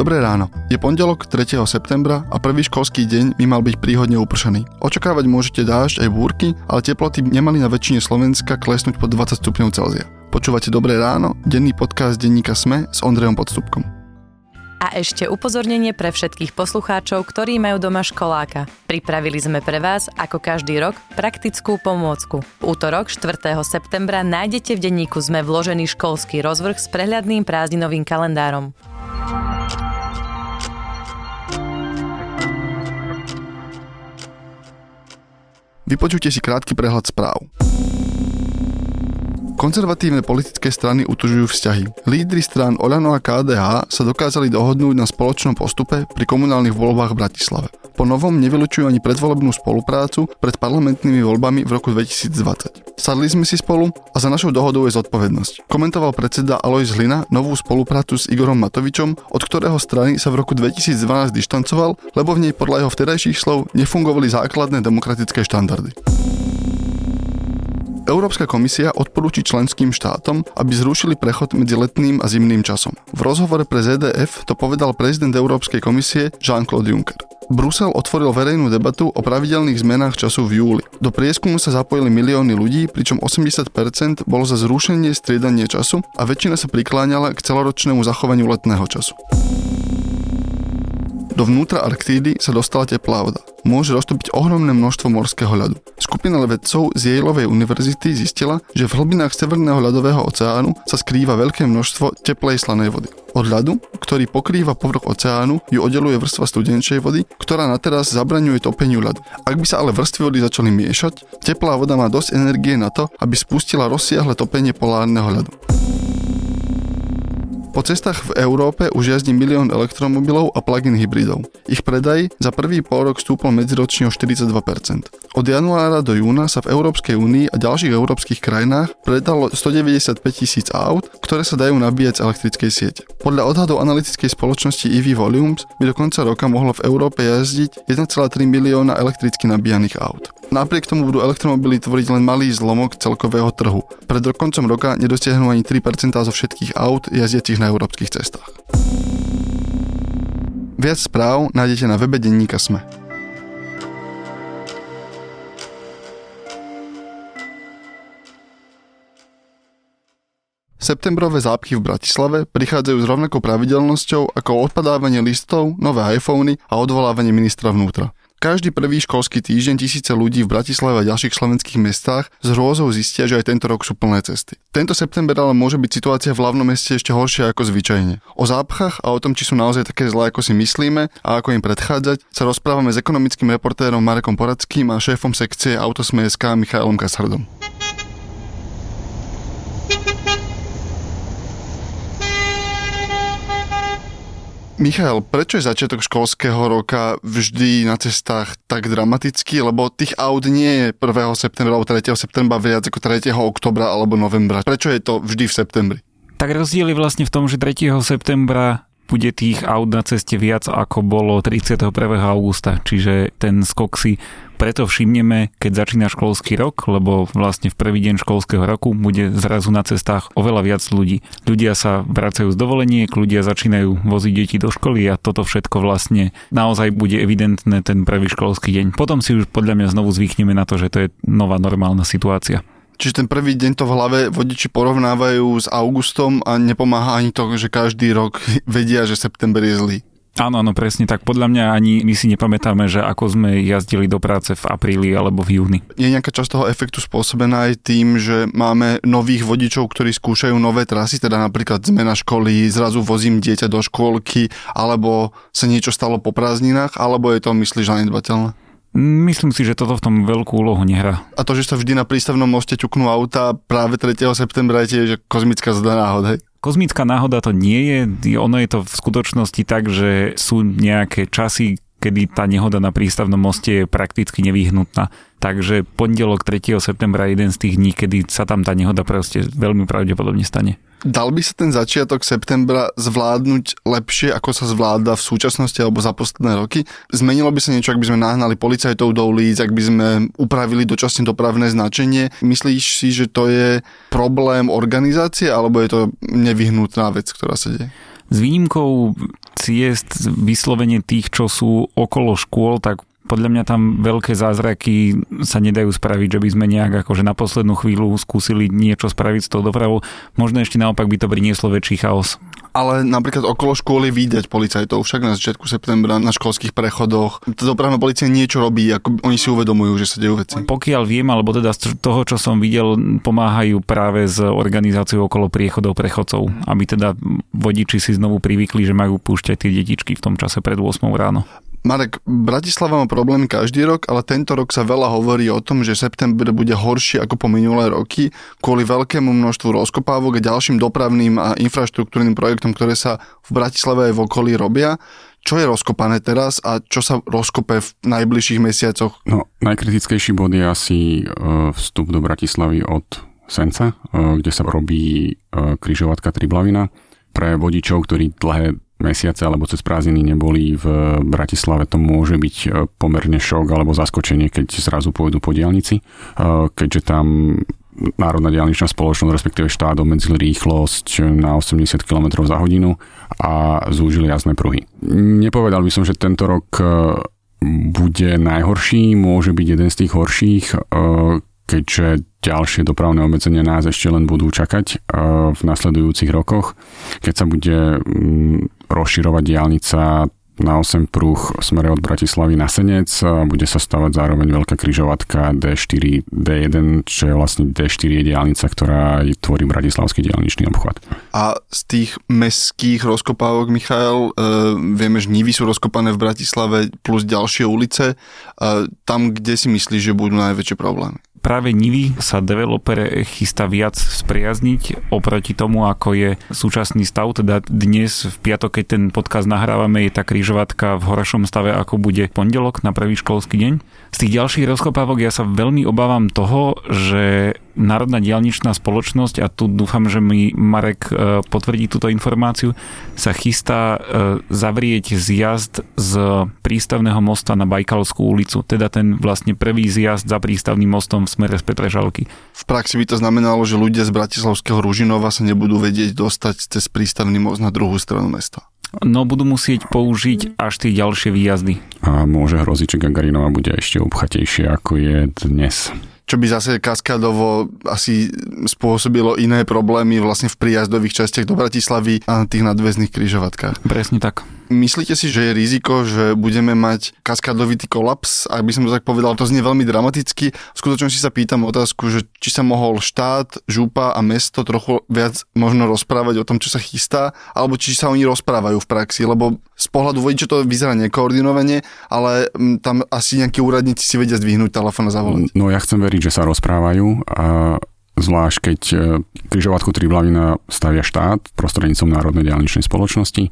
Dobré ráno. Je pondelok 3. septembra a prvý školský deň by mal byť príhodne upršaný. Očakávať môžete dážď aj búrky, ale teploty nemali na väčšine Slovenska klesnúť pod 20 stupňov Celzia. Počúvate Dobré ráno, denný podcast denníka Sme s Ondrejom Podstupkom. A ešte upozornenie pre všetkých poslucháčov, ktorí majú doma školáka. Pripravili sme pre vás, ako každý rok, praktickú pomôcku. V útorok 4. septembra nájdete v denníku sme vložený školský rozvrh s prehľadným prázdninovým kalendárom. Vypočujte si krátky prehľad správ. Konzervatívne politické strany utužujú vzťahy. Lídry strán Oľano a KDH sa dokázali dohodnúť na spoločnom postupe pri komunálnych voľbách v Bratislave. Po novom nevylučujú ani predvolebnú spoluprácu pred parlamentnými voľbami v roku 2020. Sadli sme si spolu a za našou dohodou je zodpovednosť. Komentoval predseda Alois Hlina novú spoluprácu s Igorom Matovičom, od ktorého strany sa v roku 2012 dištancoval, lebo v nej podľa jeho vtedajších slov nefungovali základné demokratické štandardy. Európska komisia odporúči členským štátom, aby zrušili prechod medzi letným a zimným časom. V rozhovore pre ZDF to povedal prezident Európskej komisie Jean-Claude Juncker. Brusel otvoril verejnú debatu o pravidelných zmenách času v júli. Do prieskumu sa zapojili milióny ľudí, pričom 80% bolo za zrušenie striedanie času a väčšina sa prikláňala k celoročnému zachovaniu letného času. Dovnútra Arktídy sa dostala teplá voda. Môže roztopiť ohromné množstvo morského ľadu. Skupina vedcov z Yaleovej univerzity zistila, že v hlbinách Severného ľadového oceánu sa skrýva veľké množstvo teplej slanej vody. Od ľadu, ktorý pokrýva povrch oceánu, ju oddeluje vrstva studenčej vody, ktorá na teraz zabraňuje topeniu ľadu. Ak by sa ale vrstvy vody začali miešať, teplá voda má dosť energie na to, aby spustila rozsiahle topenie polárneho ľadu. Po cestách v Európe už jazdí milión elektromobilov a plug-in hybridov. Ich predaj za prvý pol rok stúpol medziročne o 42%. Od januára do júna sa v Európskej únii a ďalších európskych krajinách predalo 195 tisíc aut, ktoré sa dajú nabíjať z elektrickej siete. Podľa odhadov analytickej spoločnosti EV Volumes by do konca roka mohlo v Európe jazdiť 1,3 milióna elektricky nabíjaných aut. Napriek tomu budú elektromobily tvoriť len malý zlomok celkového trhu. Pred koncom roka nedosiahnu ani 3% zo všetkých aut jazdiacich na európskych cestách. Viac správ nájdete na webe denníka Sme. Septembrové zápchy v Bratislave prichádzajú s rovnakou pravidelnosťou ako odpadávanie listov, nové iPhony a odvolávanie ministra vnútra. Každý prvý školský týždeň tisíce ľudí v Bratislave a ďalších slovenských mestách s hrôzou zistia, že aj tento rok sú plné cesty. Tento september ale môže byť situácia v hlavnom meste ešte horšia ako zvyčajne. O zápchách a o tom, či sú naozaj také zlé, ako si myslíme a ako im predchádzať, sa rozprávame s ekonomickým reportérom Marekom Poradským a šéfom sekcie Autosme.sk Michailom Kasardom. Michal, prečo je začiatok školského roka vždy na cestách tak dramatický? Lebo tých aut nie je 1. septembra alebo 3. septembra viac ako 3. oktobra alebo novembra. Prečo je to vždy v septembri? Tak rozdiel je vlastne v tom, že 3. septembra bude tých aut na ceste viac ako bolo 31. augusta, čiže ten skok si preto všimneme, keď začína školský rok, lebo vlastne v prvý deň školského roku bude zrazu na cestách oveľa viac ľudí. Ľudia sa vracajú z dovoleniek, ľudia začínajú voziť deti do školy a toto všetko vlastne naozaj bude evidentné ten prvý školský deň. Potom si už podľa mňa znovu zvykneme na to, že to je nová normálna situácia. Čiže ten prvý deň to v hlave vodiči porovnávajú s augustom a nepomáha ani to, že každý rok vedia, že september je zlý. Áno, áno, presne tak. Podľa mňa ani my si nepamätáme, že ako sme jazdili do práce v apríli alebo v júni. Je nejaká časť toho efektu spôsobená aj tým, že máme nových vodičov, ktorí skúšajú nové trasy, teda napríklad zmena školy, zrazu vozím dieťa do škôlky, alebo sa niečo stalo po prázdninách, alebo je to, myslíš, zanedbateľné? Myslím si, že toto v tom veľkú úlohu nehrá. A to, že sa vždy na prístavnom moste ťuknú auta práve 3. septembra je tiež kozmická zda náhod, hej? Kozmická náhoda to nie je, ono je to v skutočnosti tak, že sú nejaké časy, kedy tá nehoda na prístavnom moste je prakticky nevyhnutná. Takže pondelok 3. septembra je jeden z tých dní, kedy sa tam tá nehoda proste veľmi pravdepodobne stane. Dal by sa ten začiatok septembra zvládnuť lepšie, ako sa zvláda v súčasnosti alebo za posledné roky? Zmenilo by sa niečo, ak by sme nahnali policajtov do ulic, ak by sme upravili dočasne dopravné značenie? Myslíš si, že to je problém organizácie alebo je to nevyhnutná vec, ktorá sa deje? S výnimkou ciest vyslovene tých, čo sú okolo škôl, tak podľa mňa tam veľké zázraky sa nedajú spraviť, že by sme nejak akože na poslednú chvíľu skúsili niečo spraviť s tou dopravou. Možno ešte naopak by to prinieslo väčší chaos. Ale napríklad okolo školy vidieť policajtov, však na začiatku septembra na školských prechodoch. Tá dopravná policia niečo robí, ako oni si uvedomujú, že sa dejú veci. Pokiaľ viem, alebo teda z toho, čo som videl, pomáhajú práve s organizáciou okolo priechodov prechodcov, aby teda vodiči si znovu privykli, že majú púšťať tie detičky v tom čase pred 8 ráno. Marek, Bratislava má problémy každý rok, ale tento rok sa veľa hovorí o tom, že september bude horší ako po minulé roky kvôli veľkému množstvu rozkopávok a ďalším dopravným a infraštruktúrnym projektom, ktoré sa v Bratislave aj v okolí robia. Čo je rozkopané teraz a čo sa rozkope v najbližších mesiacoch? No, najkritickejší bod je asi e, vstup do Bratislavy od Senca, e, kde sa robí e, križovatka Triblavina. Pre vodičov, ktorí dlhé mesiace alebo cez prázdniny neboli v Bratislave, to môže byť e, pomerne šok alebo zaskočenie, keď zrazu pôjdu po diálnici, e, keďže tam Národná diálničná spoločnosť, respektíve štát obmedzil rýchlosť na 80 km za hodinu a zúžili jazdné pruhy. Nepovedal by som, že tento rok e, bude najhorší, môže byť jeden z tých horších, keďže ďalšie dopravné obmedzenia nás ešte len budú čakať v nasledujúcich rokoch, keď sa bude rozširovať diálnica na 8 pruh smere od Bratislavy na Senec bude sa stavať zároveň veľká kryžovatka D4, D1, čo je vlastne D4 je diálnica, ktorá tvorí Bratislavský diálničný obchvat. A z tých mestských rozkopávok, Michal, e, vieme, že Nivy sú rozkopané v Bratislave plus ďalšie ulice. E, tam, kde si myslíš, že budú najväčšie problémy? Práve Nivy sa developer chystá viac spriazniť oproti tomu, ako je súčasný stav. Teda dnes v piatok, keď ten podcast nahrávame, je tá krížovatka v horšom stave, ako bude pondelok na prvý školský deň. Z tých ďalších rozkopávok ja sa veľmi obávam toho, že Národná dialničná spoločnosť, a tu dúfam, že mi Marek e, potvrdí túto informáciu, sa chystá e, zavrieť zjazd z prístavného mosta na Bajkalskú ulicu, teda ten vlastne prvý zjazd za prístavným mostom v smere z Petržalky. V praxi by to znamenalo, že ľudia z Bratislavského Ružinova sa nebudú vedieť dostať cez prístavný most na druhú stranu mesta. No budú musieť použiť až tie ďalšie výjazdy. A môže hroziť, že Gagarinova bude ešte obchatejšie ako je dnes čo by zase kaskadovo asi spôsobilo iné problémy vlastne v príjazdových častiach do Bratislavy a na tých nadväzných kryžovatkách. Presne tak. Myslíte si, že je riziko, že budeme mať kaskadovitý kolaps? Ak by som to tak povedal, to znie veľmi dramaticky. V skutočnosti sa pýtam otázku, že či sa mohol štát, župa a mesto trochu viac možno rozprávať o tom, čo sa chystá, alebo či sa oni rozprávajú v praxi, lebo z pohľadu vodiča to vyzerá nekoordinovane, ale mm, tam asi nejakí úradníci si vedia zdvihnúť telefón a zavolať. No ja chcem veriť, že sa rozprávajú a zvlášť keď e, križovatku Triblavina stavia štát prostrednícom Národnej diálničnej spoločnosti. E,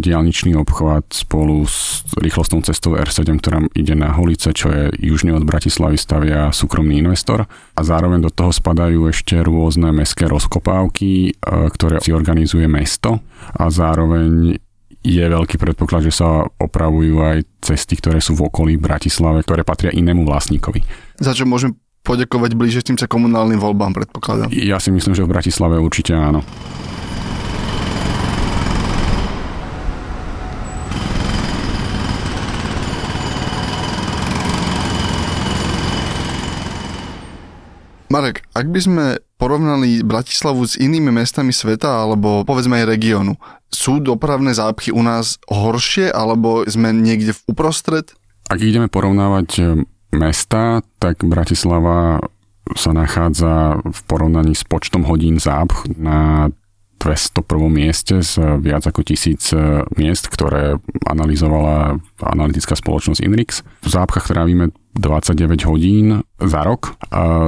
diálničný obchvat spolu s rýchlostnou cestou R7, ktorá ide na Holice, čo je južne od Bratislavy, stavia súkromný investor. A zároveň do toho spadajú ešte rôzne mestské rozkopávky, e, ktoré si organizuje mesto a zároveň je veľký predpoklad, že sa opravujú aj cesty, ktoré sú v okolí Bratislave, ktoré patria inému vlastníkovi. Za čo môžem poďakovať blížiacim sa komunálnym voľbám, predpokladám. Ja si myslím, že v Bratislave určite áno. Marek, ak by sme porovnali Bratislavu s inými mestami sveta alebo povedzme aj regiónu, sú dopravné zápchy u nás horšie alebo sme niekde v uprostred? Ak ideme porovnávať mesta, tak Bratislava sa nachádza v porovnaní s počtom hodín zápch na 201. mieste z viac ako tisíc e, miest, ktoré analyzovala analytická spoločnosť Inrix. V zápchách trávime 29 hodín za rok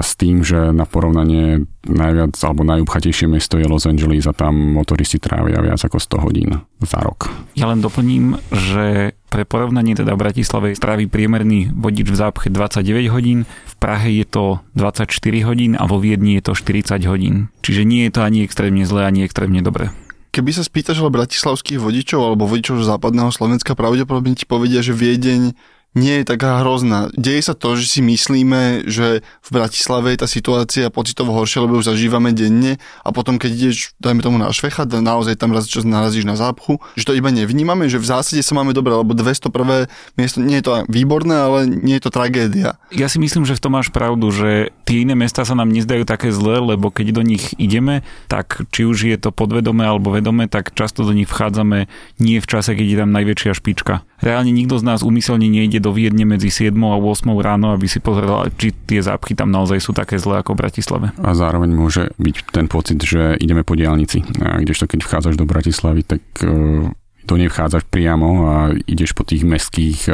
s tým, že na porovnanie najviac alebo najúbchatejšie mesto je Los Angeles a tam motoristi trávia viac ako 100 hodín za rok. Ja len doplním, že pre porovnanie teda v Bratislave strávi priemerný vodič v zápche 29 hodín, v Prahe je to 24 hodín a vo Viedni je to 40 hodín. Čiže nie je to ani extrémne zlé, ani extrémne dobré. Keby sa spýtaš ale bratislavských vodičov alebo vodičov západného Slovenska, pravdepodobne ti povedia, že Viedeň nie je taká hrozná. Deje sa to, že si myslíme, že v Bratislave je tá situácia pocitovo horšia, lebo ju zažívame denne a potom keď ideš, dajme tomu na Švechat, naozaj tam raz čo narazíš na zápchu, že to iba nevnímame, že v zásade sa máme dobre, lebo 201. miesto nie je to výborné, ale nie je to tragédia. Ja si myslím, že v tom máš pravdu, že tie iné mesta sa nám nezdajú také zlé, lebo keď do nich ideme, tak či už je to podvedomé alebo vedomé, tak často do nich vchádzame nie v čase, keď je tam najväčšia špička. Reálne nikto z nás úmyselne nejde do Viedne medzi 7 a 8 ráno, aby si pozrel, či tie zápchy tam naozaj sú také zlé ako v Bratislave. A zároveň môže byť ten pocit, že ideme po diálnici. A kdežto keď vchádzaš do Bratislavy, tak e, to nevchádzaš priamo a ideš po tých mestských e,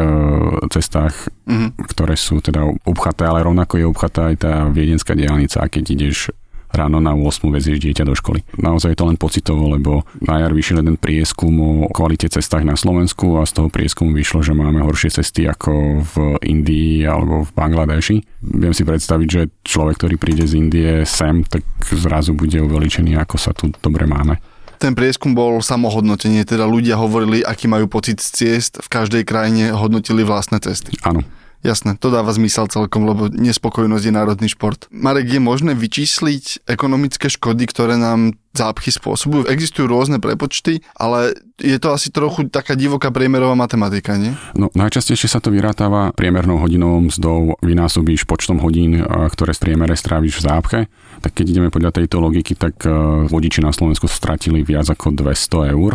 cestách, mm-hmm. ktoré sú teda obchaté, ale rovnako je obchatá aj tá viedenská diálnica a keď ideš ráno na 8 vezieš dieťa do školy. Naozaj je to len pocitovo, lebo na jar vyšiel jeden prieskum o kvalite cestách na Slovensku a z toho prieskumu vyšlo, že máme horšie cesty ako v Indii alebo v Bangladeši. Viem si predstaviť, že človek, ktorý príde z Indie sem, tak zrazu bude uveličený, ako sa tu dobre máme. Ten prieskum bol samohodnotenie, teda ľudia hovorili, aký majú pocit z ciest, v každej krajine hodnotili vlastné cesty. Áno. Jasné, to dáva zmysel celkom, lebo nespokojnosť je národný šport. Marek, je možné vyčísliť ekonomické škody, ktoré nám zápchy spôsobujú? Existujú rôzne prepočty, ale je to asi trochu taká divoká priemerová matematika, nie? No, najčastejšie sa to vyrátáva priemernou hodinovou mzdou, vynásobíš počtom hodín, ktoré z priemere stráviš v zápche. Tak keď ideme podľa tejto logiky, tak vodiči na Slovensku stratili viac ako 200 eur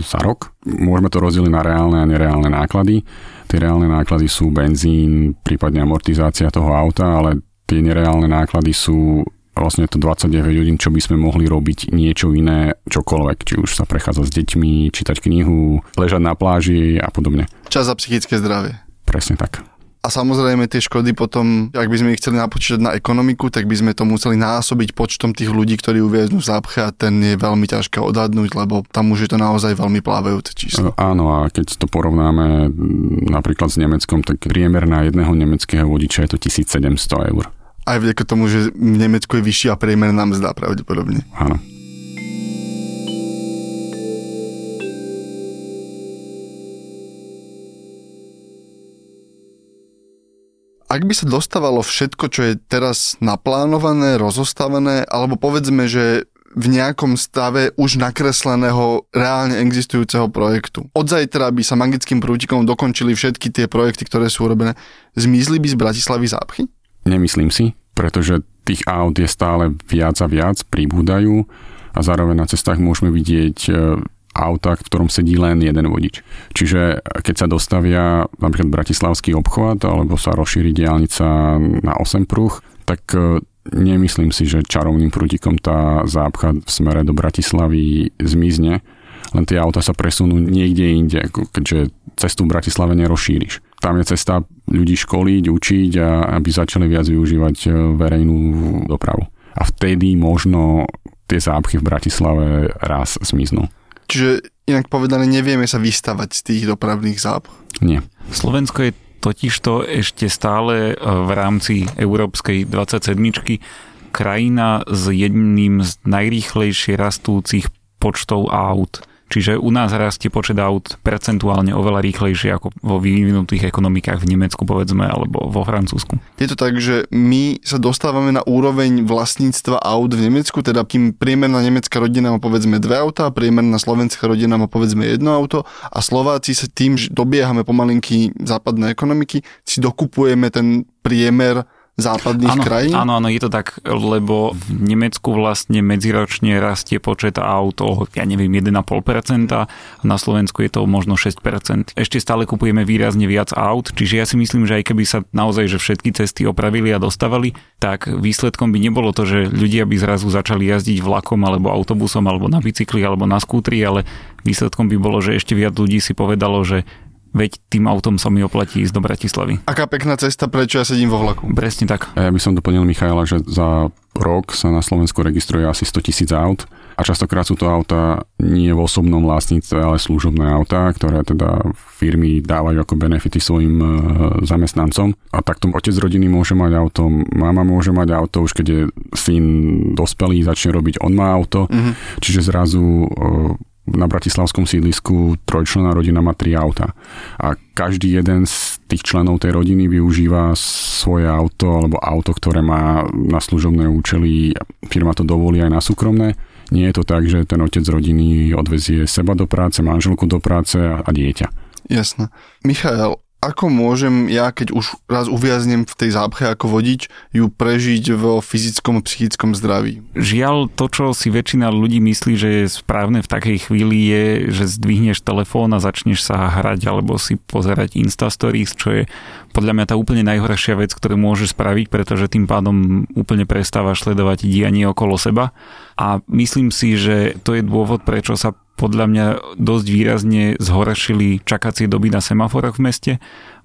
za rok. Môžeme to rozdeliť na reálne a nereálne náklady. Tie reálne náklady sú benzín, prípadne amortizácia toho auta, ale tie nereálne náklady sú vlastne to 29 hodín, čo by sme mohli robiť niečo iné, čokoľvek, či už sa prechádza s deťmi, čítať knihu, ležať na pláži a podobne. Čas za psychické zdravie. Presne tak. A samozrejme tie škody potom, ak by sme ich chceli napočítať na ekonomiku, tak by sme to museli násobiť počtom tých ľudí, ktorí uvieznú v zápche a ten je veľmi ťažké odhadnúť, lebo tam už je to naozaj veľmi plávajúce číslo. Áno, a keď to porovnáme napríklad s Nemeckom, tak priemer na jedného nemeckého vodiča je to 1700 eur. Aj vďaka tomu, že v Nemecku je vyššia priemerná mzda pravdepodobne. Áno. ak by sa dostávalo všetko, čo je teraz naplánované, rozostávané, alebo povedzme, že v nejakom stave už nakresleného reálne existujúceho projektu. Od zajtra by sa magickým prútikom dokončili všetky tie projekty, ktoré sú urobené. Zmizli by z Bratislavy zápchy? Nemyslím si, pretože tých aut je stále viac a viac, pribúdajú a zároveň na cestách môžeme vidieť e, auta, v ktorom sedí len jeden vodič. Čiže keď sa dostavia napríklad Bratislavský obchvat alebo sa rozšíri diálnica na 8 pruh, tak e, nemyslím si, že čarovným prútikom tá zápcha v smere do Bratislavy zmizne, len tie auta sa presunú niekde inde, keďže cestu v Bratislave nerozšíriš. Tam je cesta ľudí školiť, učiť a aby začali viac využívať e, verejnú dopravu. A vtedy možno tie zápchy v Bratislave raz zmiznú. Čiže inak povedané, nevieme sa vystavať z tých dopravných záp. Nie. Slovensko je totižto ešte stále e, v rámci Európskej 27 krajina s jedným z najrýchlejšie rastúcich počtov aut. Čiže u nás rastie počet aut percentuálne oveľa rýchlejšie ako vo vyvinutých ekonomikách v Nemecku, povedzme, alebo vo Francúzsku. Je to tak, že my sa dostávame na úroveň vlastníctva aut v Nemecku, teda kým priemerná nemecká rodina má povedzme dve auta, priemerná slovenská rodina má povedzme jedno auto a Slováci sa tým, že dobiehame pomalinky západné ekonomiky, si dokupujeme ten priemer západných áno, krajín? Áno, áno, je to tak, lebo v Nemecku vlastne medziročne rastie počet aut o, ja neviem, 1,5% a na Slovensku je to možno 6%. Ešte stále kupujeme výrazne viac aut, čiže ja si myslím, že aj keby sa naozaj že všetky cesty opravili a dostavali, tak výsledkom by nebolo to, že ľudia by zrazu začali jazdiť vlakom alebo autobusom alebo na bicykli alebo na skútri, ale výsledkom by bolo, že ešte viac ľudí si povedalo, že veď tým autom sa mi oplatí ísť do Bratislavy. Aká pekná cesta, prečo ja sedím vo vlaku. Presne tak. Ja by som doplnil Michaela, že za rok sa na Slovensku registruje asi 100 tisíc aut a častokrát sú to auta nie v osobnom vlastníctve, ale služobné autá, ktoré teda firmy dávajú ako benefity svojim e, zamestnancom. A takto otec rodiny môže mať auto, mama môže mať auto, už keď je syn dospelý, začne robiť, on má auto, mm-hmm. čiže zrazu e, na bratislavskom sídlisku trojčlená rodina má tri auta. A každý jeden z tých členov tej rodiny využíva svoje auto alebo auto, ktoré má na služobné účely, firma to dovolí aj na súkromné. Nie je to tak, že ten otec rodiny odvezie seba do práce, manželku do práce a dieťa. Jasné. Michael, ako môžem ja, keď už raz uviaznem v tej zápche ako vodič, ju prežiť vo fyzickom a psychickom zdraví? Žiaľ, to, čo si väčšina ľudí myslí, že je správne v takej chvíli, je, že zdvihneš telefón a začneš sa hrať alebo si pozerať Instastories, čo je podľa mňa tá úplne najhoršia vec, ktorú môžeš spraviť, pretože tým pádom úplne prestávaš sledovať dianie okolo seba. A myslím si, že to je dôvod, prečo sa podľa mňa dosť výrazne zhoršili čakacie doby na semaforoch v meste,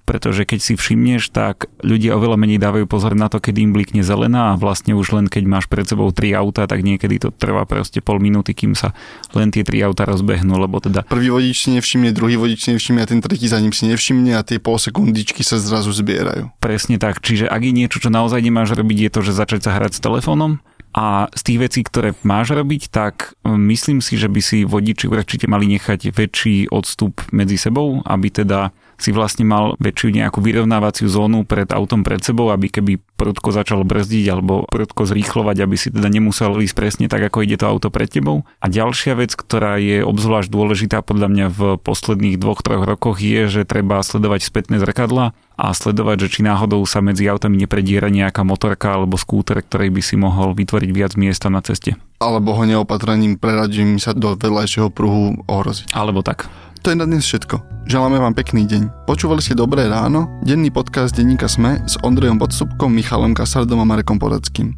pretože keď si všimneš, tak ľudia oveľa menej dávajú pozor na to, kedy im blikne zelená a vlastne už len keď máš pred sebou tri auta, tak niekedy to trvá proste pol minúty, kým sa len tie tri auta rozbehnú, lebo teda... Prvý vodič si nevšimne, druhý vodič si nevšimne a ten tretí za ním si nevšimne a tie pol sekundičky sa zrazu zbierajú. Presne tak, čiže ak je niečo, čo naozaj nemáš robiť, je to, že začať sa hrať s telefónom, a z tých vecí, ktoré máš robiť, tak e, myslím si, že by si vodiči určite mali nechať väčší odstup medzi sebou, aby teda si vlastne mal väčšiu nejakú vyrovnávaciu zónu pred autom pred sebou, aby keby prudko začal brzdiť alebo prudko zrýchlovať, aby si teda nemusel ísť presne tak, ako ide to auto pred tebou. A ďalšia vec, ktorá je obzvlášť dôležitá podľa mňa v posledných dvoch, troch rokoch je, že treba sledovať spätné zrkadla a sledovať, že či náhodou sa medzi autami neprediera nejaká motorka alebo skúter, ktorej by si mohol vytvoriť viac miesta na ceste. Alebo ho neopatrením preradím sa do vedľajšieho pruhu ohroziť. Alebo tak. To je na dnes všetko. Želáme vám pekný deň. Počúvali ste Dobré ráno, denný podcast denníka Sme s Ondrejom Podstupkom, Michalom Kasardom a Marekom Podackým.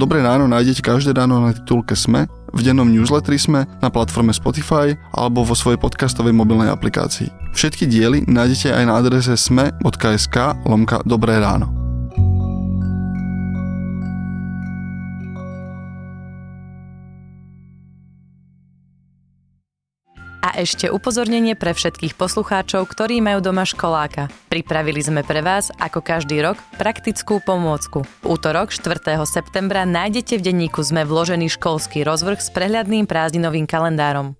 Dobré ráno nájdete každé ráno na titulke Sme, v dennom newsletteri Sme, na platforme Spotify alebo vo svojej podcastovej mobilnej aplikácii. Všetky diely nájdete aj na adrese sme.sk lomka Dobré ráno. A ešte upozornenie pre všetkých poslucháčov, ktorí majú doma školáka. Pripravili sme pre vás, ako každý rok, praktickú pomôcku. V útorok 4. septembra nájdete v denníku sme vložený školský rozvrh s prehľadným prázdninovým kalendárom.